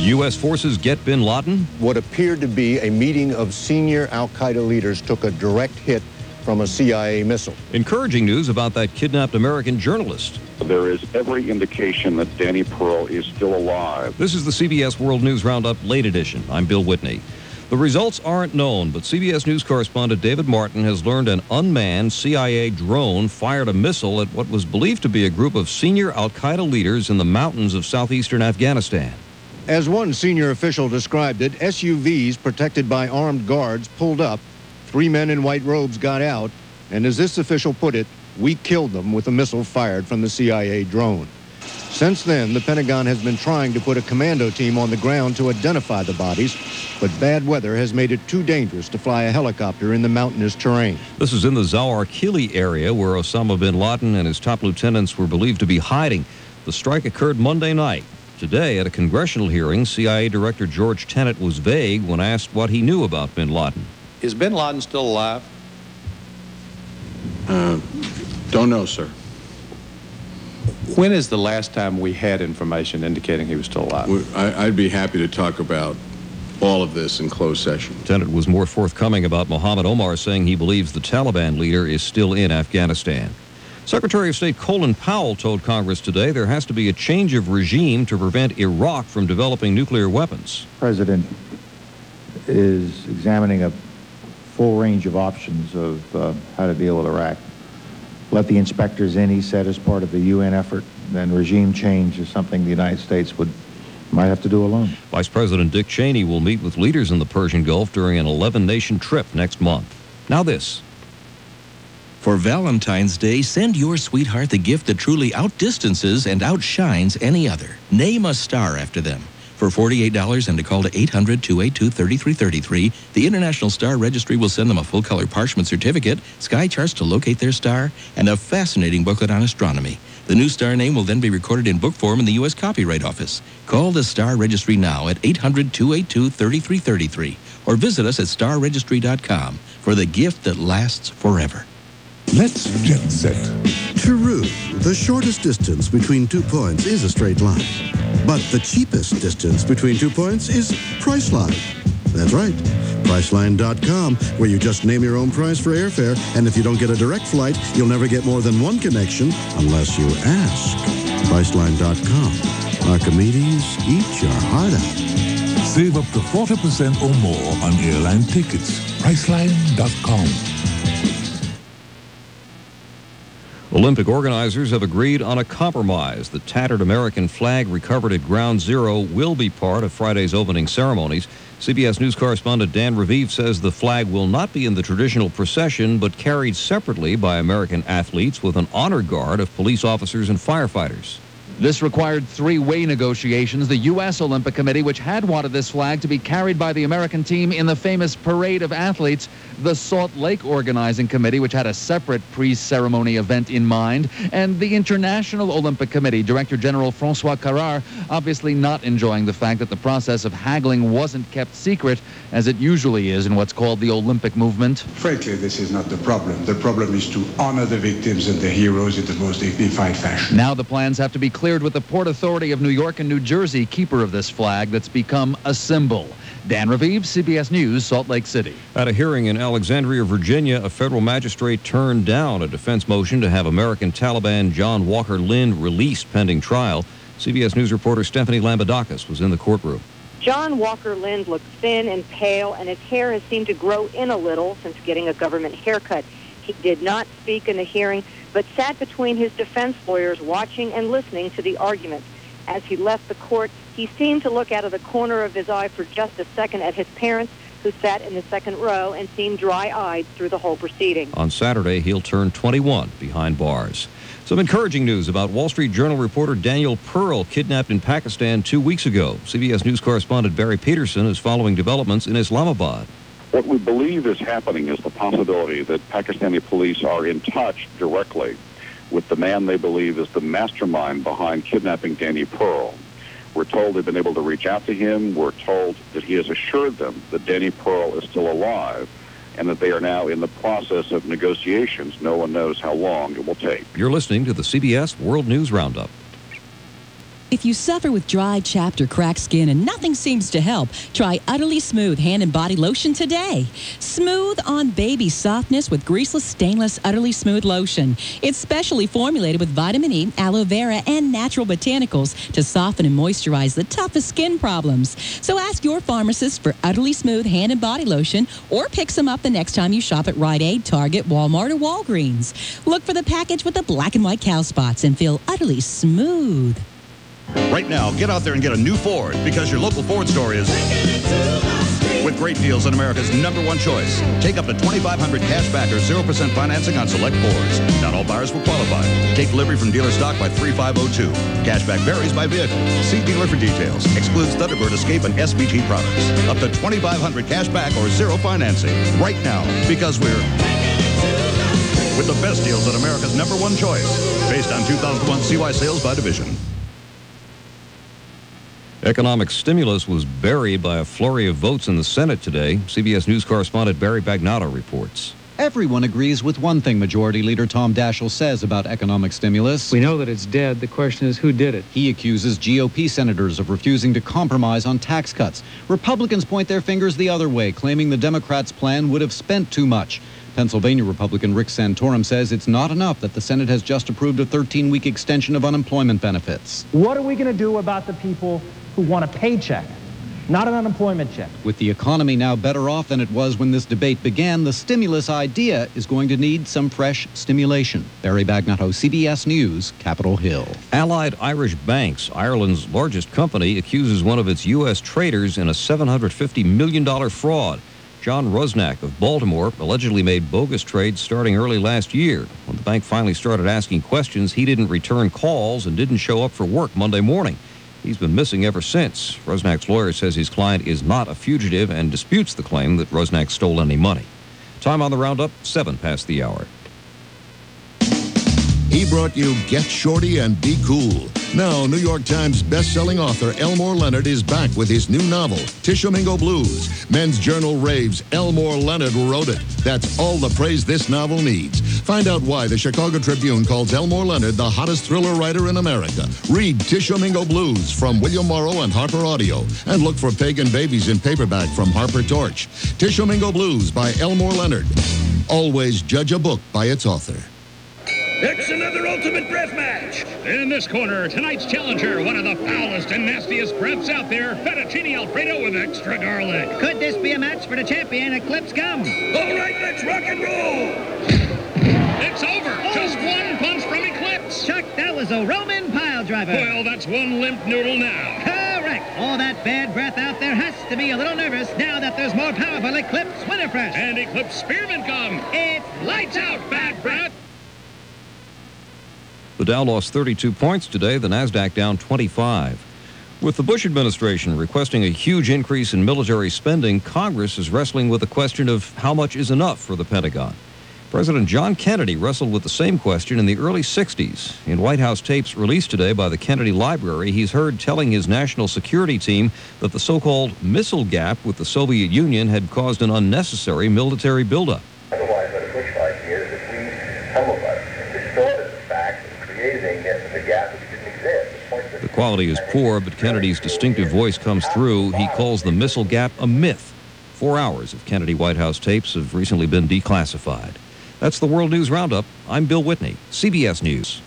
Did U.S. forces get bin Laden? What appeared to be a meeting of senior Al Qaeda leaders took a direct hit from a CIA missile. Encouraging news about that kidnapped American journalist. There is every indication that Danny Pearl is still alive. This is the CBS World News Roundup Late Edition. I'm Bill Whitney. The results aren't known, but CBS News correspondent David Martin has learned an unmanned CIA drone fired a missile at what was believed to be a group of senior Al Qaeda leaders in the mountains of southeastern Afghanistan. As one senior official described it, SUVs protected by armed guards pulled up Three men in white robes got out, and as this official put it, we killed them with a missile fired from the CIA drone. Since then, the Pentagon has been trying to put a commando team on the ground to identify the bodies, but bad weather has made it too dangerous to fly a helicopter in the mountainous terrain. This is in the Zawar area where Osama bin Laden and his top lieutenants were believed to be hiding. The strike occurred Monday night. Today, at a congressional hearing, CIA Director George Tenet was vague when asked what he knew about bin Laden. Is bin Laden still alive? Uh, don't know, sir. When is the last time we had information indicating he was still alive? I, would be happy to talk about all of this in closed session. Tenet was more forthcoming about Mohammed Omar saying he believes the Taliban leader is still in Afghanistan. Secretary of State Colin Powell told Congress today there has to be a change of regime to prevent Iraq from developing nuclear weapons. President is examining a full range of options of uh, how to deal with Iraq. Let the inspectors in, he said, as part of the UN effort. Then regime change is something the United States would might have to do alone. Vice President Dick Cheney will meet with leaders in the Persian Gulf during an 11-nation trip next month. Now this. For Valentine's Day, send your sweetheart the gift that truly outdistances and outshines any other. Name a star after them. For $48 and a call to 800 282 3333, the International Star Registry will send them a full color parchment certificate, sky charts to locate their star, and a fascinating booklet on astronomy. The new star name will then be recorded in book form in the U.S. Copyright Office. Call the Star Registry now at 800 282 3333 or visit us at starregistry.com for the gift that lasts forever. Let's jet set. True. The shortest distance between two points is a straight line. But the cheapest distance between two points is Priceline. That's right. Priceline.com, where you just name your own price for airfare, and if you don't get a direct flight, you'll never get more than one connection unless you ask. Priceline.com. Archimedes, eat your heart out. Save up to 40% or more on airline tickets. Priceline.com. Olympic organizers have agreed on a compromise. The tattered American flag recovered at Ground Zero will be part of Friday's opening ceremonies. CBS News correspondent Dan Raviv says the flag will not be in the traditional procession, but carried separately by American athletes with an honor guard of police officers and firefighters. This required three-way negotiations. The U.S. Olympic Committee, which had wanted this flag to be carried by the American team in the famous parade of athletes, the Salt Lake Organizing Committee, which had a separate pre-ceremony event in mind, and the International Olympic Committee, Director General Francois Carrard, obviously not enjoying the fact that the process of haggling wasn't kept secret, as it usually is in what's called the Olympic movement. Frankly, this is not the problem. The problem is to honor the victims and the heroes in the most dignified fashion. Now the plans have to be clear cleared with the Port Authority of New York and New Jersey, keeper of this flag that's become a symbol. Dan Raviv, CBS News, Salt Lake City. At a hearing in Alexandria, Virginia, a federal magistrate turned down a defense motion to have American Taliban John Walker Lindh released pending trial. CBS News reporter Stephanie Lambidakis was in the courtroom. John Walker Lindh looked thin and pale, and his hair has seemed to grow in a little since getting a government haircut. He did not speak in the hearing, but sat between his defense lawyers watching and listening to the argument. As he left the court, he seemed to look out of the corner of his eye for just a second at his parents, who sat in the second row and seemed dry-eyed through the whole proceeding. On Saturday, he'll turn 21 behind bars. Some encouraging news about Wall Street Journal reporter Daniel Pearl, kidnapped in Pakistan two weeks ago. CBS News correspondent Barry Peterson is following developments in Islamabad. What we believe is happening is the possibility that Pakistani police are in touch directly with the man they believe is the mastermind behind kidnapping Danny Pearl. We're told they've been able to reach out to him. We're told that he has assured them that Danny Pearl is still alive and that they are now in the process of negotiations. No one knows how long it will take. You're listening to the CBS World News Roundup. If you suffer with dry, chapped, or cracked skin and nothing seems to help, try Utterly Smooth Hand and Body Lotion today. Smooth on baby softness with greaseless, stainless, Utterly Smooth Lotion. It's specially formulated with vitamin E, aloe vera, and natural botanicals to soften and moisturize the toughest skin problems. So ask your pharmacist for Utterly Smooth Hand and Body Lotion or pick some up the next time you shop at Rite Aid, Target, Walmart, or Walgreens. Look for the package with the black and white cow spots and feel utterly smooth. Right now, get out there and get a new Ford because your local Ford store is with great deals on America's number one choice. Take up to 2500 cash back or 0% financing on select Fords. Not all buyers will qualify. Take delivery from dealer stock by 3502. Cashback varies by vehicle. See dealer for details. Excludes Thunderbird Escape and SVT products. Up to 2500 cash back or zero financing. Right now because we're with the best deals on America's number one choice. Based on 2001 CY sales by division. Economic stimulus was buried by a flurry of votes in the Senate today. CBS News correspondent Barry Bagnato reports. Everyone agrees with one thing Majority Leader Tom Daschle says about economic stimulus. We know that it's dead. The question is who did it? He accuses GOP senators of refusing to compromise on tax cuts. Republicans point their fingers the other way, claiming the Democrats' plan would have spent too much. Pennsylvania Republican Rick Santorum says it's not enough that the Senate has just approved a 13 week extension of unemployment benefits. What are we going to do about the people who want a paycheck, not an unemployment check? With the economy now better off than it was when this debate began, the stimulus idea is going to need some fresh stimulation. Barry Bagnato, CBS News, Capitol Hill. Allied Irish Banks, Ireland's largest company, accuses one of its U.S. traders in a $750 million fraud. John Rusnak of Baltimore allegedly made bogus trades starting early last year. When the bank finally started asking questions, he didn't return calls and didn't show up for work Monday morning. He's been missing ever since. Rusnak's lawyer says his client is not a fugitive and disputes the claim that Rusnak stole any money. Time on the roundup, 7 past the hour. He brought you Get Shorty and Be Cool. Now, New York Times best-selling author Elmore Leonard is back with his new novel, Tishomingo Blues. Men's Journal raves Elmore Leonard wrote it. That's all the praise this novel needs. Find out why the Chicago Tribune calls Elmore Leonard the hottest thriller writer in America. Read Tishomingo Blues from William Morrow and Harper Audio. And look for Pagan Babies in paperback from Harper Torch. Tishomingo Blues by Elmore Leonard. Always judge a book by its author. It's another ultimate breath match. In this corner, tonight's challenger, one of the foulest and nastiest breaths out there, fettuccine alfredo with extra garlic. Could this be a match for the champion, Eclipse Gum? All right, let's rock and roll. It's over. Oh. Just one punch from Eclipse. Chuck, that was a Roman pile driver. Well, that's one limp noodle now. Correct. All that bad breath out there has to be a little nervous now that there's more powerful Eclipse Winterfresh. And Eclipse Spearmint Gum. It's lights out, bad breath. The Dow lost 32 points today, the NASDAQ down 25. With the Bush administration requesting a huge increase in military spending, Congress is wrestling with the question of how much is enough for the Pentagon. President John Kennedy wrestled with the same question in the early 60s. In White House tapes released today by the Kennedy Library, he's heard telling his national security team that the so called missile gap with the Soviet Union had caused an unnecessary military buildup. Otherwise, what it looks like is that we, some of us, distorted the fact The quality is poor, but Kennedy's distinctive voice comes through. He calls the missile gap a myth. Four hours of Kennedy White House tapes have recently been declassified. That's the World News Roundup. I'm Bill Whitney, CBS News.